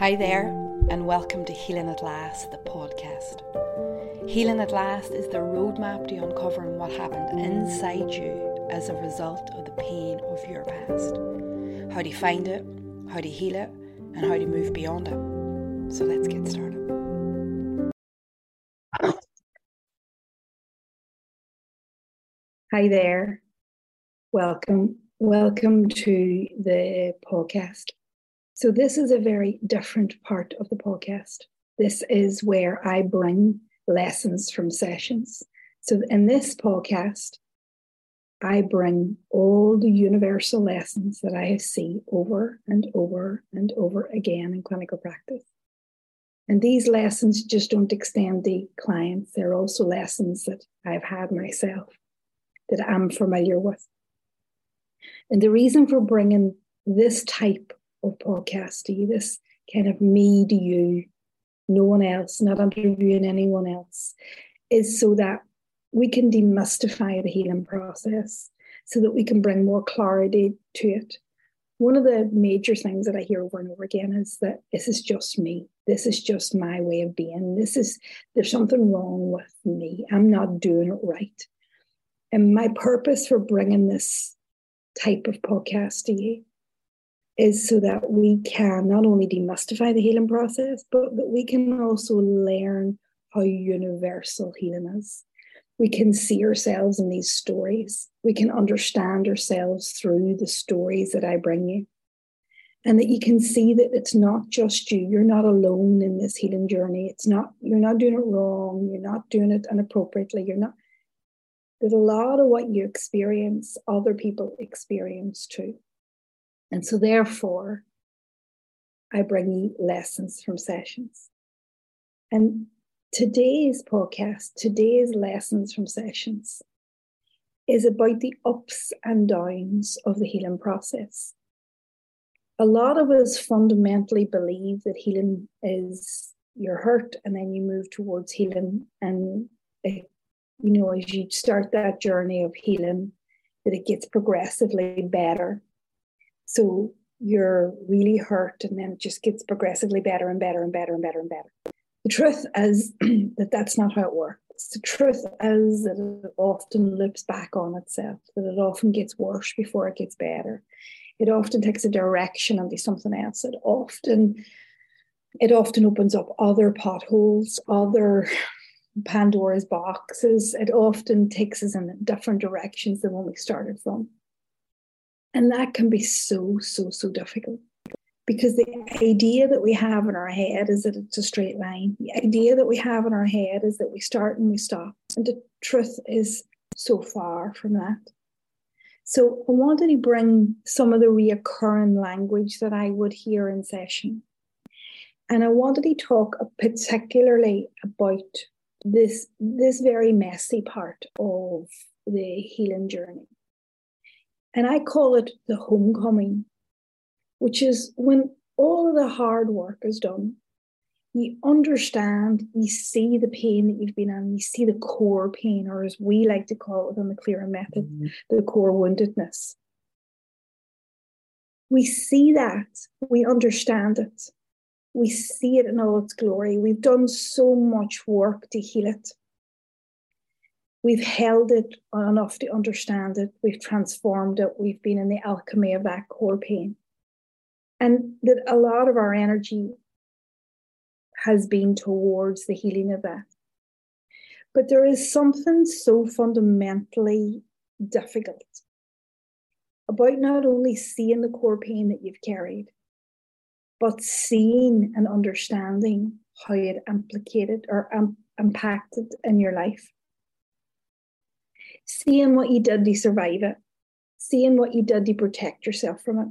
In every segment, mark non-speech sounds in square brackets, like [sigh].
Hi there, and welcome to Healing at Last, the podcast. Healing at Last is the roadmap to uncovering what happened inside you as a result of the pain of your past. How to find it, how to heal it, and how to move beyond it. So let's get started. Hi there. Welcome. Welcome to the podcast. So, this is a very different part of the podcast. This is where I bring lessons from sessions. So, in this podcast, I bring all the universal lessons that I see over and over and over again in clinical practice. And these lessons just don't extend to clients, they're also lessons that I've had myself that I'm familiar with. And the reason for bringing this type of podcast to this kind of me to you, no one else, not interviewing anyone else, is so that we can demystify the healing process so that we can bring more clarity to it. One of the major things that I hear over and over again is that this is just me. This is just my way of being. This is, there's something wrong with me. I'm not doing it right. And my purpose for bringing this type of podcast to you is so that we can not only demystify the healing process, but that we can also learn how universal healing is. We can see ourselves in these stories. We can understand ourselves through the stories that I bring you. And that you can see that it's not just you. You're not alone in this healing journey. It's not, you're not doing it wrong. You're not doing it inappropriately. You're not, there's a lot of what you experience, other people experience too. And so, therefore, I bring you lessons from sessions. And today's podcast, today's lessons from sessions, is about the ups and downs of the healing process. A lot of us fundamentally believe that healing is you're hurt and then you move towards healing. And, it, you know, as you start that journey of healing, that it gets progressively better so you're really hurt, and then it just gets progressively better and better and better and better and better. The truth is [clears throat] that that's not how it works. The truth is that it often loops back on itself, that it often gets worse before it gets better. It often takes a direction into something else. It often it often opens up other potholes, other [sighs] Pandora's boxes. It often takes us in different directions than when we started from. And that can be so, so, so difficult because the idea that we have in our head is that it's a straight line. The idea that we have in our head is that we start and we stop. And the truth is so far from that. So I wanted to bring some of the reoccurring language that I would hear in session. And I wanted to talk particularly about this, this very messy part of the healing journey. And I call it the homecoming, which is when all of the hard work is done. You understand, you see the pain that you've been in, you see the core pain, or as we like to call it within the clearer method, mm-hmm. the core woundedness. We see that, we understand it, we see it in all its glory. We've done so much work to heal it. We've held it enough to understand it. We've transformed it. We've been in the alchemy of that core pain. And that a lot of our energy has been towards the healing of that. But there is something so fundamentally difficult about not only seeing the core pain that you've carried, but seeing and understanding how it implicated or um, impacted in your life seeing what you did to survive it, seeing what you did to protect yourself from it,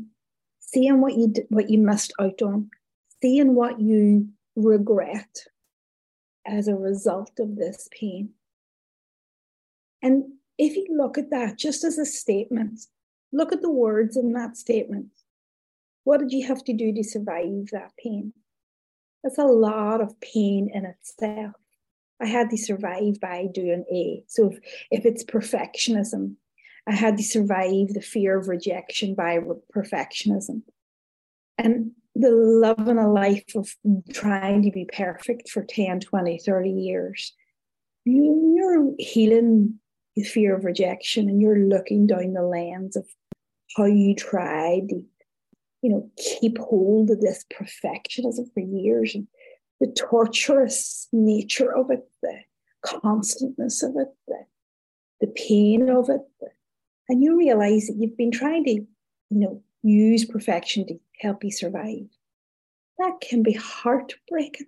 seeing what you did, what you missed out on, seeing what you regret as a result of this pain. And if you look at that just as a statement, look at the words in that statement. What did you have to do to survive that pain? That's a lot of pain in itself. I had to survive by doing A. So if, if it's perfectionism, I had to survive the fear of rejection by perfectionism. And the love and a life of trying to be perfect for 10, 20, 30 years, you, you're healing the fear of rejection and you're looking down the lens of how you tried to, you know, keep hold of this perfectionism for years and the torturous nature of it, the constantness of it, the, the pain of it. And you realize that you've been trying to, you know, use perfection to help you survive. That can be heartbreaking.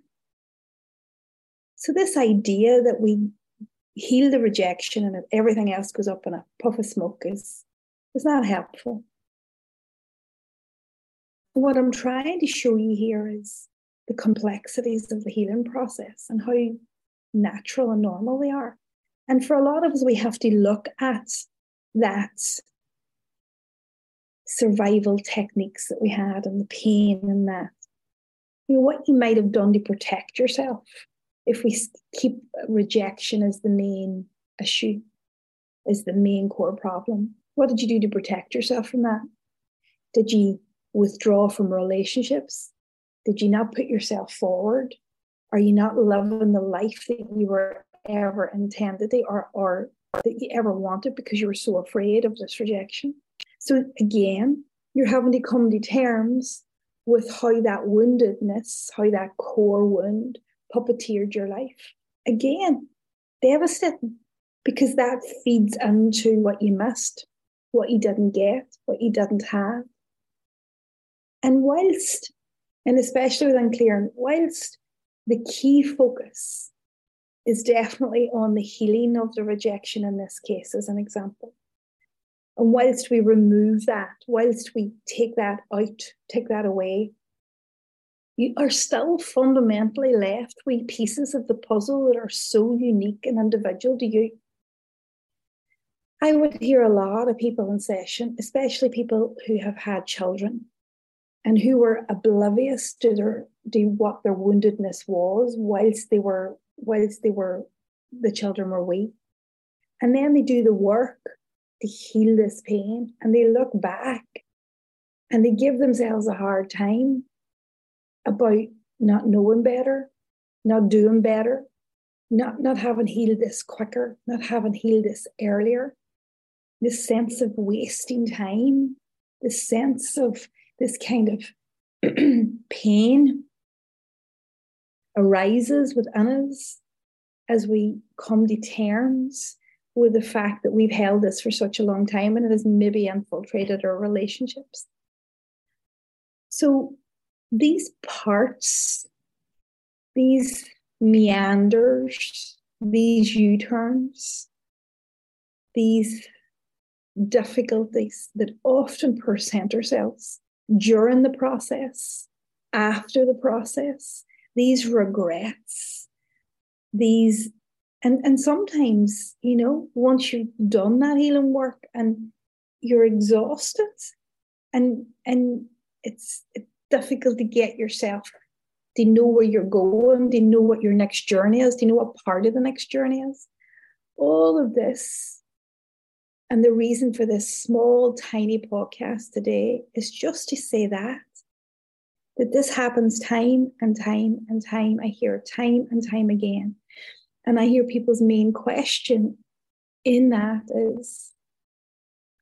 So, this idea that we heal the rejection and everything else goes up in a puff of smoke is, is not helpful. What I'm trying to show you here is the complexities of the healing process and how natural and normal they are. And for a lot of us, we have to look at that survival techniques that we had and the pain and that. You know, what you might have done to protect yourself if we keep rejection as the main issue, as the main core problem. What did you do to protect yourself from that? Did you withdraw from relationships? Did you not put yourself forward? Are you not loving the life that you were ever intended or, or that you ever wanted because you were so afraid of this rejection? So again, you're having to come to terms with how that woundedness, how that core wound puppeteered your life. Again, devastating because that feeds into what you missed, what you didn't get, what you didn't have. And whilst, and especially with unclear, whilst the key focus is definitely on the healing of the rejection in this case, as an example. And whilst we remove that, whilst we take that out, take that away, you are still fundamentally left with pieces of the puzzle that are so unique and individual to you. I would hear a lot of people in session, especially people who have had children and who were oblivious to their to what their woundedness was whilst they were whilst they were the children were weak. And then they do the work to heal this pain and they look back and they give themselves a hard time about not knowing better, not doing better, not, not having healed this quicker, not having healed this earlier. This sense of wasting time, this sense of this kind of [clears throat] pain arises within us as we come to terms with the fact that we've held this for such a long time and it has maybe infiltrated our relationships. So these parts, these meanders, these U turns, these difficulties that often present ourselves during the process, after the process, these regrets, these and and sometimes you know once you've done that healing work and you're exhausted and and it's, it's difficult to get yourself to know where you're going to know what your next journey is to know what part of the next journey is. All of this and the reason for this small tiny podcast today is just to say that that this happens time and time and time i hear time and time again and I hear people's main question in that is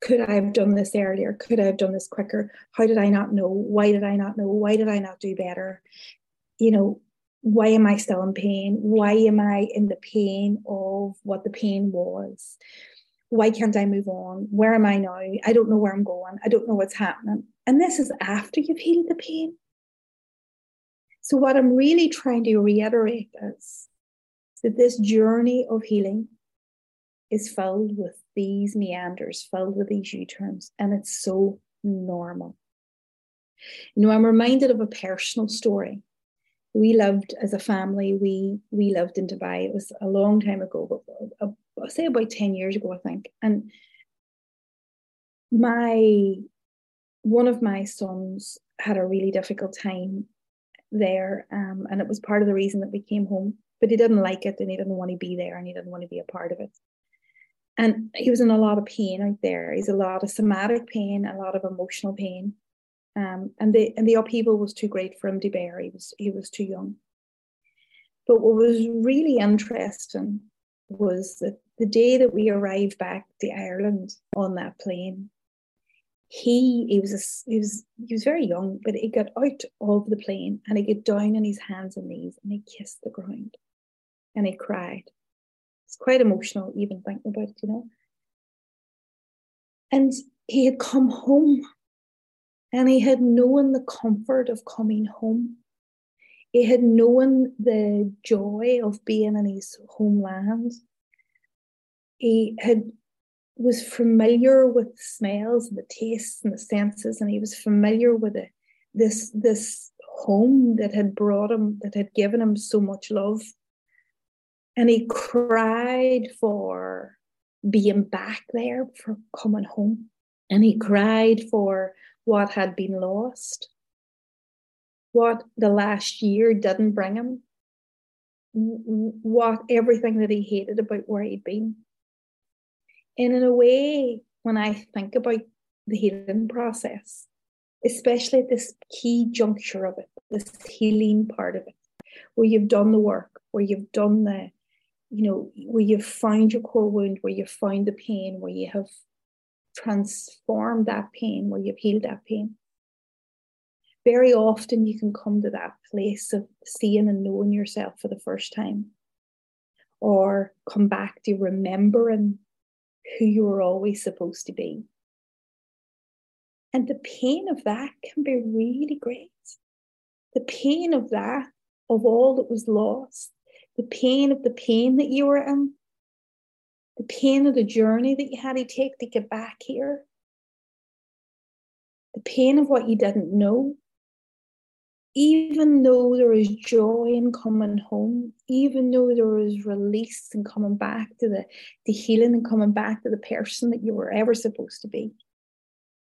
could I have done this earlier? Could I have done this quicker? How did I not know? Why did I not know? Why did I not do better? You know, why am I still in pain? Why am I in the pain of what the pain was? Why can't I move on? Where am I now? I don't know where I'm going. I don't know what's happening. And this is after you've healed the pain. So, what I'm really trying to reiterate is that this journey of healing is filled with these meanders, filled with these U turns, and it's so normal. You know, I'm reminded of a personal story. We lived as a family, we we lived in Dubai. It was a long time ago, but I'll say about 10 years ago, I think. And my one of my sons had a really difficult time there. Um, and it was part of the reason that we came home but he didn't like it and he didn't want to be there and he didn't want to be a part of it. And he was in a lot of pain out there. He's a lot of somatic pain, a lot of emotional pain. Um, and the and the upheaval was too great for him to bear. He was he was too young. But what was really interesting was that the day that we arrived back to Ireland on that plane, he he was a, he was he was very young, but he got out of the plane and he got down on his hands and knees and he kissed the ground and he cried. It's quite emotional even thinking about it, you know. And he had come home and he had known the comfort of coming home. He had known the joy of being in his homeland. He had was familiar with the smells and the tastes and the senses, and he was familiar with it. This this home that had brought him, that had given him so much love. And he cried for being back there, for coming home. And he cried for what had been lost, what the last year didn't bring him, what everything that he hated about where he'd been. And in a way, when I think about the healing process, especially at this key juncture of it, this healing part of it, where you've done the work, where you've done the, you know, where you've found your core wound, where you've found the pain, where you have transformed that pain, where you've healed that pain. Very often you can come to that place of seeing and knowing yourself for the first time, or come back to remembering who you were always supposed to be. And the pain of that can be really great. The pain of that, of all that was lost, the pain of the pain that you were in, the pain of the journey that you had to take to get back here, the pain of what you didn't know, even though there is joy in coming home, even though there is release and coming back to the, the healing and coming back to the person that you were ever supposed to be,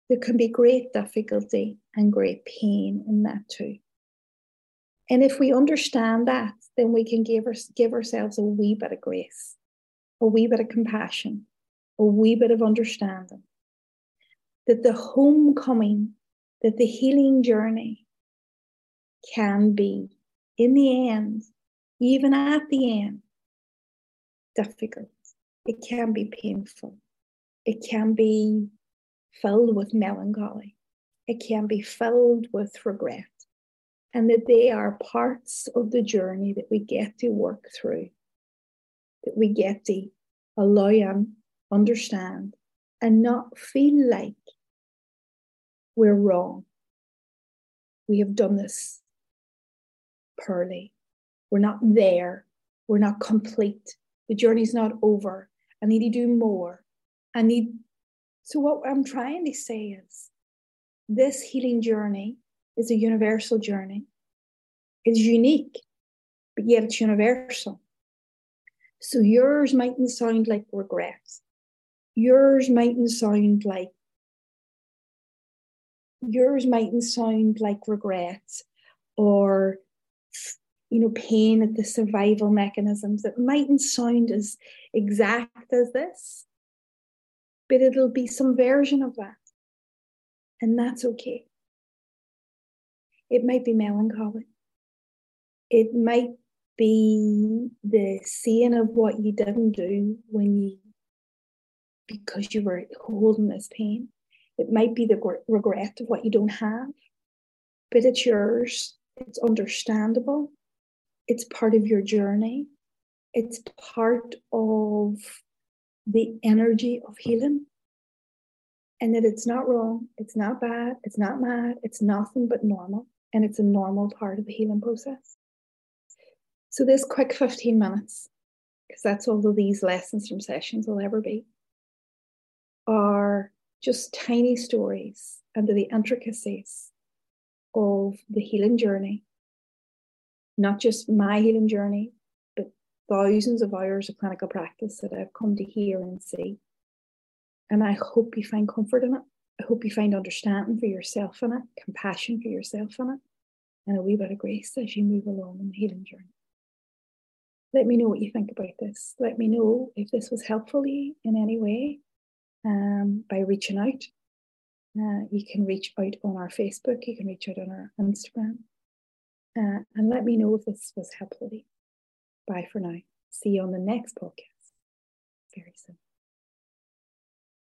there can be great difficulty and great pain in that too. And if we understand that, then we can give, our, give ourselves a wee bit of grace, a wee bit of compassion, a wee bit of understanding. That the homecoming, that the healing journey, can be, in the end, even at the end, difficult. It can be painful. It can be filled with melancholy. It can be filled with regret. And that they are parts of the journey that we get to work through, that we get to allow and understand, and not feel like we're wrong. We have done this poorly. We're not there. We're not complete. The journey's not over. I need to do more. I need. So, what I'm trying to say is this healing journey is a universal journey. It's unique, but yet it's universal. So, yours mightn't sound like regrets. Yours mightn't sound like yours mightn't sound like regrets or you know, pain at the survival mechanisms It mightn't sound as exact as this, but it'll be some version of that. And that's okay. It might be melancholy. It might be the seeing of what you didn't do when you, because you were holding this pain. It might be the regret of what you don't have, but it's yours it's understandable. It's part of your journey. It's part of the energy of healing. And that it's not wrong, it's not bad, it's not mad, it's nothing but normal. And it's a normal part of the healing process. So, this quick 15 minutes, because that's all of these lessons from sessions will ever be, are just tiny stories under the intricacies of the healing journey, not just my healing journey, but thousands of hours of clinical practice that I've come to hear and see. And I hope you find comfort in it. I hope you find understanding for yourself in it, compassion for yourself in it, and a wee bit of grace as you move along in the healing journey. Let me know what you think about this. Let me know if this was helpful to you in any way um, by reaching out uh, you can reach out on our Facebook, you can reach out on our Instagram. Uh, and let me know if this was helpful. Bye for now. See you on the next podcast very soon.